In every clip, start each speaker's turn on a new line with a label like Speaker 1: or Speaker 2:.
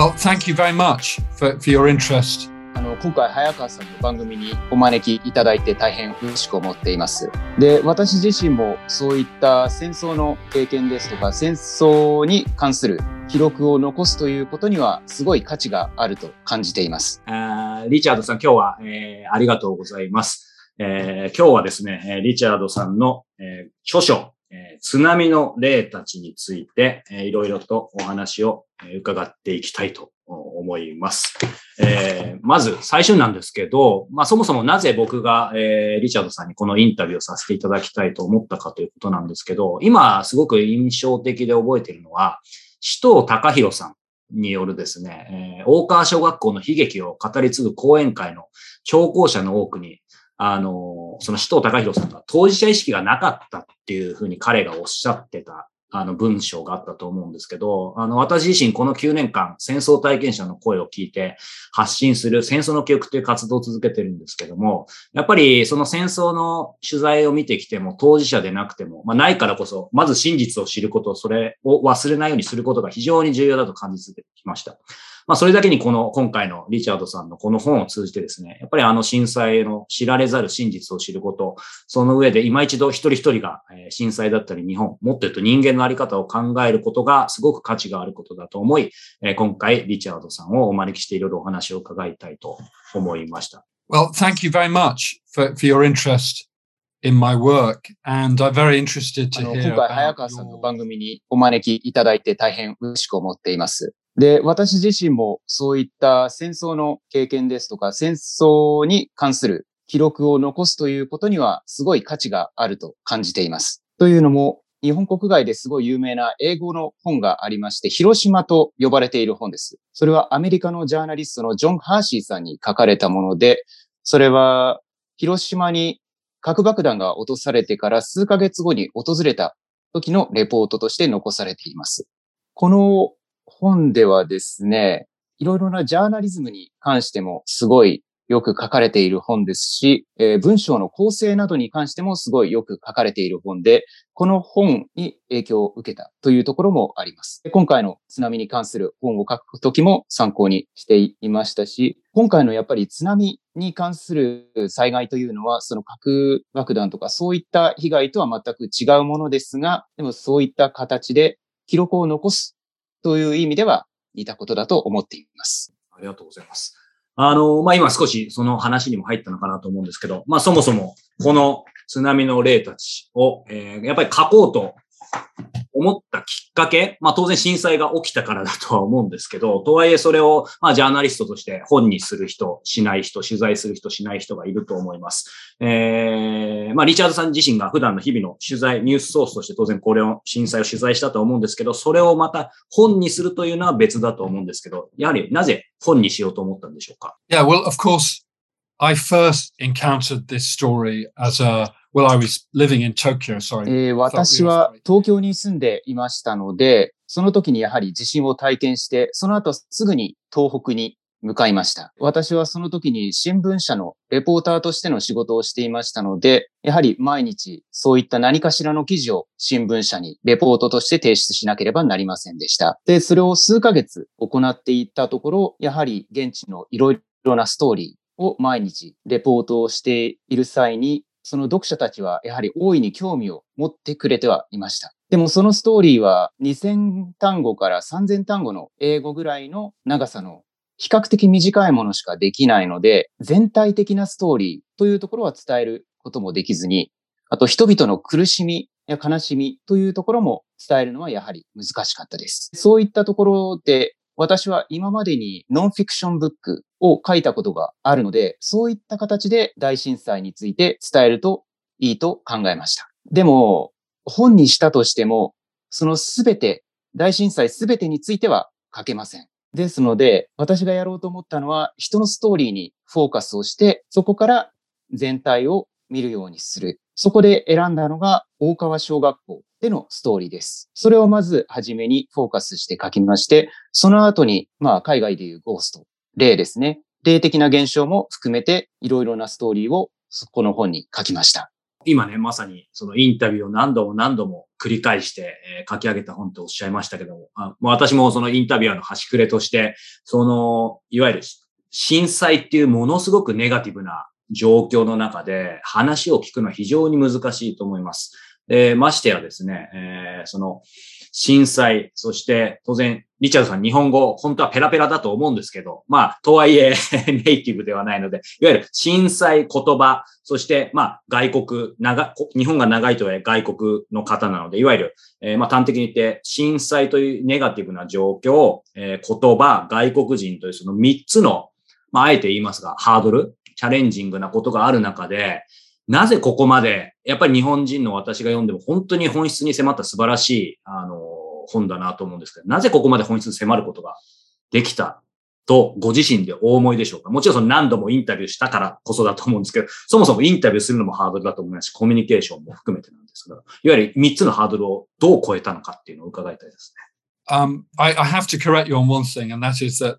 Speaker 1: Well, thank you very much for, for your interest.
Speaker 2: あの今回早川さんの番組にお招きいただいて大変嬉しく思っています。で、私自身もそういった戦争の経験ですとか戦争に関する記録を残すということにはすごい価値があると感じています。
Speaker 3: リチャードさん、今日は、えーありがとうございます。えー今日はですね、えーリチャードさんの、えー著書、えー津波の霊たちについて、えーいろいろとお話を、伺っていきたいと思います。えーまず最初なんですけど、まあそもそもなぜ僕が、えーリチャードさんにこのインタビューをさせていただきたいと思ったかということなんですけど、今すごく印象的で覚えているのは、首藤隆弘さんによるですね、えー大川小学校の悲劇を語り継ぐ講演会の聴講者の多くに、あの、その首藤隆弘さんが当事者意識がなかったっていうふうに彼がおっしゃってた、あの文章があったと思うんですけど、あの、私自身この9年間戦争体験者の声を聞いて発信する戦争の記憶という活動を続けてるんですけども、やっぱりその戦争の取材を見てきても当事者でなくても、まあないからこそ、まず真実を知ること、それを忘れないようにすることが非常に重要だと感じてきました。まあそれだけにこの今回のリチャードさんのこの本を通じてですね、やっぱりあの震災の知られざる真実を知ること、その上で今一度一人一人がえー震災だったり日本、もっと言うと人間のあり方を考えることがすごく価値があることだと思い、えー今回リチャードさんをお招きしていろいろお話を伺いたいと思いました。
Speaker 1: Well, thank you very much for, for your interest in my work. And I'm very interested
Speaker 2: あ
Speaker 1: to
Speaker 2: の
Speaker 1: hear
Speaker 2: 今回早川さんの番組にお招きいただいて大変嬉しく思っています。で、私自身もそういった戦争の経験ですとか戦争に関する記録を残すということにはすごい価値があると感じています。というのも、日本国外ですごい有名な英語の本がありまして、広島と呼ばれている本です。それはアメリカのジャーナリストのジョン・ハーシーさんに書かれたもので、それは広島に核爆弾が落とされてから数ヶ月後に訪れた時のレポートとして残されています。この本ではですね、いろいろなジャーナリズムに関してもすごいよく書かれている本ですし、えー文章の構成などに関してもすごいよく書かれている本で、この本に影響を受けたというところもあります。今回の津波に関する本を書くときも参考にしていましたし、今回のやっぱり津波に関する災害というのは、その核爆弾とかそういった被害とは全く違うものですが、でもそういった形で記録を残すという意味では似たことだと思っています。
Speaker 3: ありがとうございます。あの、まあ、今少しその話にも入ったのかなと思うんですけど、まあ、そもそもこの津波の例たちを、えーやっぱり書こうと思ったきっかけ、まあ、当然震災が起きたからだとは思うんですけど、とはいえそれを、まあ、ジャーナリストとして本にする人、しない人、取材する人、しない人がいると思います。えーまあ、リチャードさん自身が普段の日々の取材、ニュースソースとして当然これを、震災を取材したと思うんですけど、それをまた本にするというのは別だと思うんですけど、やはりなぜ本にしようと思ったんでしょうか
Speaker 1: ？Yeah, well, of course, I first encountered this story as a, well, I was living in Tokyo, sorry.
Speaker 2: えー私は東京に住んでいましたので、その時にやはり地震を体験して、その後すぐに東北に向かいました。私はその時に新聞社のレポーターとしての仕事をしていましたので、やはり毎日そういった何かしらの記事を新聞社にレポートとして提出しなければなりませんでした。で、それを数ヶ月行っていったところ、やはり現地のいろいろなストーリーを毎日レポートをしている際に、その読者たちはやはり大いに興味を持ってくれてはいました。でもそのストーリーは2000単語から3000単語の英語ぐらいの長さの比較的短いものしかできないので、全体的なストーリーというところは伝えることもできずに、あと人々の苦しみや悲しみというところも伝えるのはやはり難しかったです。そういったところで、私は今までにノンフィクションブックを書いたことがあるので、そういった形で大震災について伝えるといいと考えました。でも、本にしたとしても、そのすべて、大震災すべてについては書けません。ですので、私がやろうと思ったのは、人のストーリーにフォーカスをして、そこから全体を見るようにする。そこで選んだのが、大川小学校でのストーリーです。それをまず初めにフォーカスして書きまして、その後に、まあ、海外でいうゴースト、霊ですね。霊的な現象も含めて、いろいろなストーリーをこの本に書きました。
Speaker 3: 今ね、まさにそのインタビューを何度も何度も繰り返して、えー、書き上げた本とおっしゃいましたけども、あ私もそのインタビュアーの端くれとして、その、いわゆる震災っていうものすごくネガティブな状況の中で話を聞くのは非常に難しいと思います。え、ましてやですね、えー、その震災、そして当然、リチャードさん日本語、本当はペラペラだと思うんですけど、まあ、とはいえ ネイティブではないので、いわゆる震災言葉、そしてまあ、外国、長、日本が長いとはいえ外国の方なので、いわゆる、えー、まあ、端的に言って、震災というネガティブな状況、えー、言葉、外国人というその3つの、まあ、あえて言いますが、ハードル、チャレンジングなことがある中で、なぜここまで、やっぱり日本人の私が読んでも本当に本質に迫った素晴らしい、あの、本だなと思うんですけど、なぜここまで本質に迫ることができたと、ご自身でお思いでしょうか？もちろんその何度もインタビューしたからこそだと思うんですけど、そもそもインタビューするのもハードルだと思いますし、コミュニケーションも含めてなんですけど、いわゆる3つのハードルをどう超えたのかっていうのを伺いたいです
Speaker 1: ね。Um, I, I have to correct you on one thing, and that is that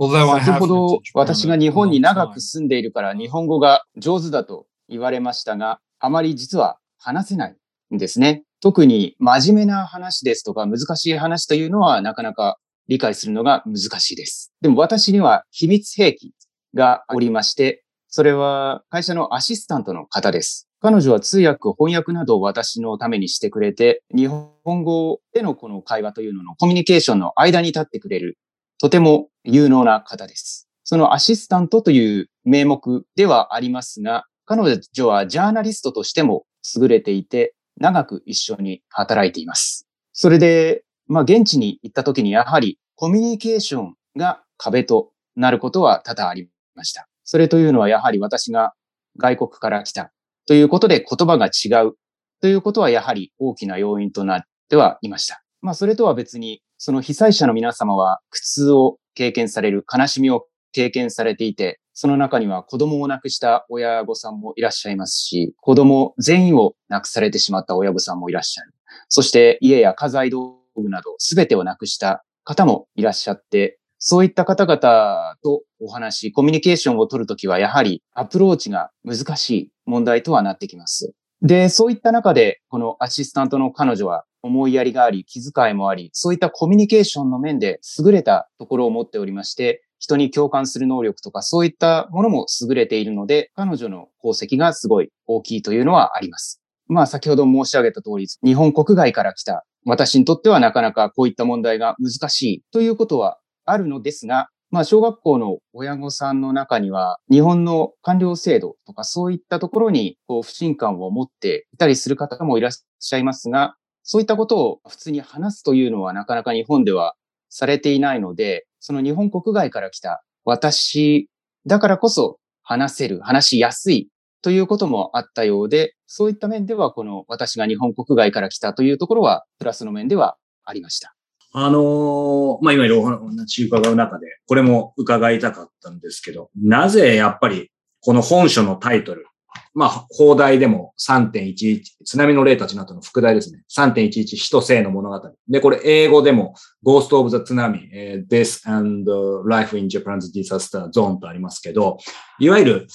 Speaker 2: 先ほど私が日本に長く住んでいるから日本語が上手だと言われましたが、あまり実は話せないんですね。特に真面目な話ですとか難しい話というのはなかなか理解するのが難しいです。でも私には秘密兵器がおりまして、それは会社のアシスタントの方です。彼女は通訳、翻訳などを私のためにしてくれて、日本語でのこの会話というののコミュニケーションの間に立ってくれる、とても有能な方です。そのアシスタントという名目ではありますが、彼女はジャーナリストとしても優れていて、長く一緒に働いています。それで、まあ、現地に行った時にやはりコミュニケーションが壁となることは多々ありました。それというのはやはり私が外国から来たということで言葉が違うということはやはり大きな要因となってはいました。まあそれとは別にその被災者の皆様は苦痛を経験される、悲しみを経験されていて、その中には子供を亡くした親御さんもいらっしゃいますし、子供全員を亡くされてしまった親御さんもいらっしゃる。そして家や家財道具など全てを亡くした方もいらっしゃって、そういった方々とお話、コミュニケーションを取るときはやはりアプローチが難しい問題とはなってきます。で、そういった中で、このアシスタントの彼女は思いやりがあり、気遣いもあり、そういったコミュニケーションの面で優れたところを持っておりまして、人に共感する能力とかそういったものも優れているので、彼女の功績がすごい大きいというのはあります。まあ先ほど申し上げた通り、日本国外から来た私にとってはなかなかこういった問題が難しいということはあるのですが、まあ小学校の親御さんの中には日本の官僚制度とかそういったところにこう不信感を持っていたりする方もいらっしゃいますが、そういったことを普通に話すというのはなかなか日本ではされていないので、その日本国外から来た私だからこそ話せる、話しやすいということもあったようで、そういった面ではこの私が日本国外から来たというところはプラスの面ではありました。
Speaker 3: あのー、まあ、今いろいろお話伺う中で、これも伺いたかったんですけど、なぜやっぱりこの本書のタイトル、まあ、放題でも3.11、津波の例たちの後の副題ですね。3.11死と生の物語。で、これ英語でも Ghost of the Tsunami、えー、Death and Life in Japan's Disaster Zone とありますけど、いわゆる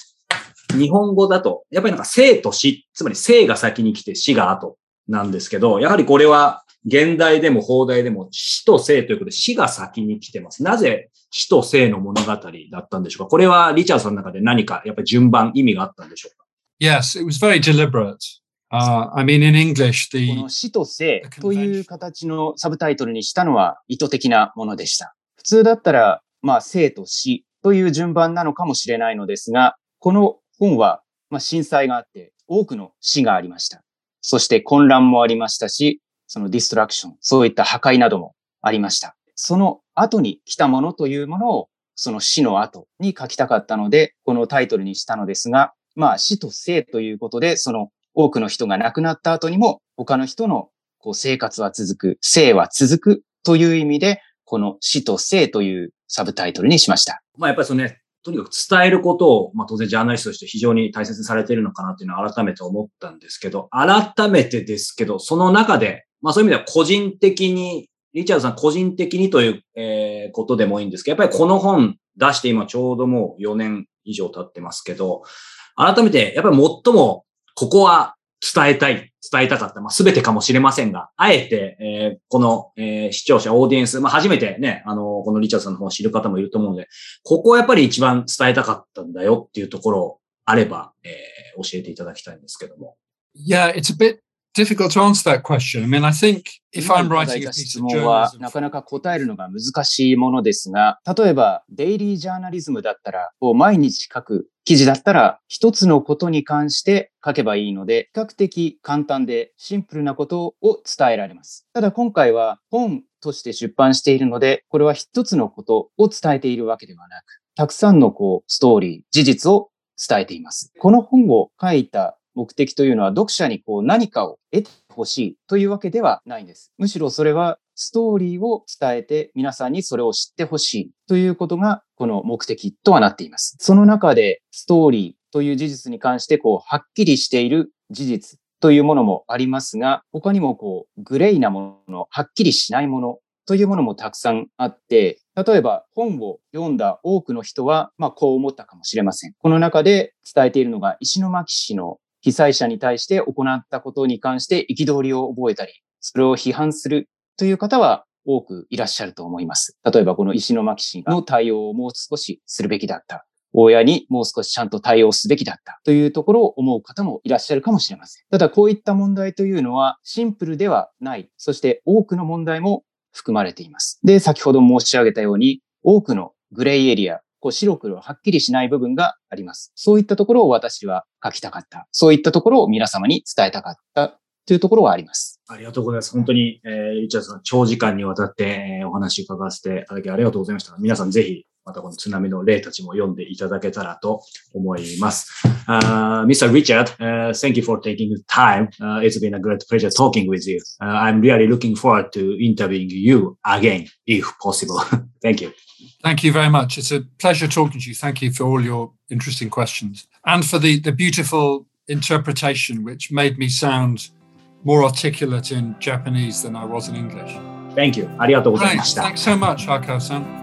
Speaker 3: 日本語だと、やっぱりなんか生と死、つまり生が先に来て死が後なんですけど、やはりこれは現代でも放題でも死と生ということで死が先に来てます。なぜ死と生の物語だったんでしょうか？これはリチャードさんの中で何かやっぱり順番、意味があったんでしょうか？
Speaker 1: Yes, it was very deliberate. Uh, I mean, in English, the...
Speaker 2: この死と生という形のサブタイトルにしたのは意図的なものでした。普通だったら、まあ、生と死という順番なのかもしれないのですが、この本は、まあ、震災があって、多くの死がありました。そして混乱もありましたし、そのディストラクション、そういった破壊などもありました。その後に来たものというものを、その死の後に書きたかったので、このタイトルにしたのですが、まあ死と生ということで、その多くの人が亡くなった後にも他の人のこう生活は続く、生は続くという意味で、この死と生というサブタイトルにしました。
Speaker 3: まあやっぱりそのね、とにかく伝えることを、まあ当然ジャーナリストとして非常に大切にされているのかなっていうのは改めて思ったんですけど、改めてですけど、その中で、まあそういう意味では個人的に、リチャードさん個人的にという、えー、ことでもいいんですけど、やっぱりこの本出して今ちょうどもう4年以上経ってますけど、改めて、やっぱり最も、ここは伝えたい、伝えたかった、まあ、全てかもしれませんが、あえて、えー、この、えー、視聴者、オーディエンス、まあ、初めてね、あの、このリチャードさんの方を知る方もいると思うので、ここはやっぱり一番伝えたかったんだよっていうところあれば、えー、教えていただきたいんですけども。
Speaker 1: Yeah, it's a bit difficult to answer that question. I mean, I think if I'm writing a piece of journalism... は
Speaker 2: なかなか答えるのが難しいものですが、例えばデイリージャーナリズムだったら、毎日書く記事だったら、一つのことに関して書けばいいので、比較的簡単でシンプルなことを伝えられます。ただ今回は本として出版しているので、これは一つのことを伝えているわけではなく、たくさんのこうストーリー、事実を伝えています。この本を書いた目的というのは読者にこう何かを得てほしいというわけではないんです。むしろそれはストーリーを伝えて皆さんにそれを知ってほしいということがこの目的とはなっています。その中でストーリーという事実に関してこうはっきりしている事実というものもありますが、他にもこうグレイなもの、はっきりしないものというものもたくさんあって、例えば本を読んだ多くの人は、まあこう思ったかもしれません。この中で伝えているのが石巻市の被災者に対して行ったことに関して憤りを覚えたり、それを批判するという方は多くいらっしゃると思います。例えばこの石巻市の対応をもう少しするべきだった。親にもう少しちゃんと対応すべきだったというところを思う方もいらっしゃるかもしれません。ただこういった問題というのはシンプルではない。そして多くの問題も含まれています。で、先ほど申し上げたように多くのグレーエリア、こう白黒はっきりしない部分があります。そういったところを私は書きたかった。そういったところを皆様に伝えたかったというところはあります。
Speaker 3: ありがとうございます。本当に、えー、リチャーさん、長時間にわたって、えー、お話伺わせていただきありがとうございました。皆さんぜひ、またこの津波の例たちも読んでいただけたらと思います。Uh, Mr. Richard, uh, thank you for taking the time. Uh, it's been a great pleasure talking with you. Uh, I'm really looking forward to interviewing you again, if possible. thank you.
Speaker 1: Thank you very much. It's a pleasure talking to you. Thank you for all your interesting questions and for the, the beautiful interpretation, which made me sound more articulate in Japanese than I was in English.
Speaker 3: Thank you. ありがとうございました。
Speaker 1: Thanks so much, Hakao-san.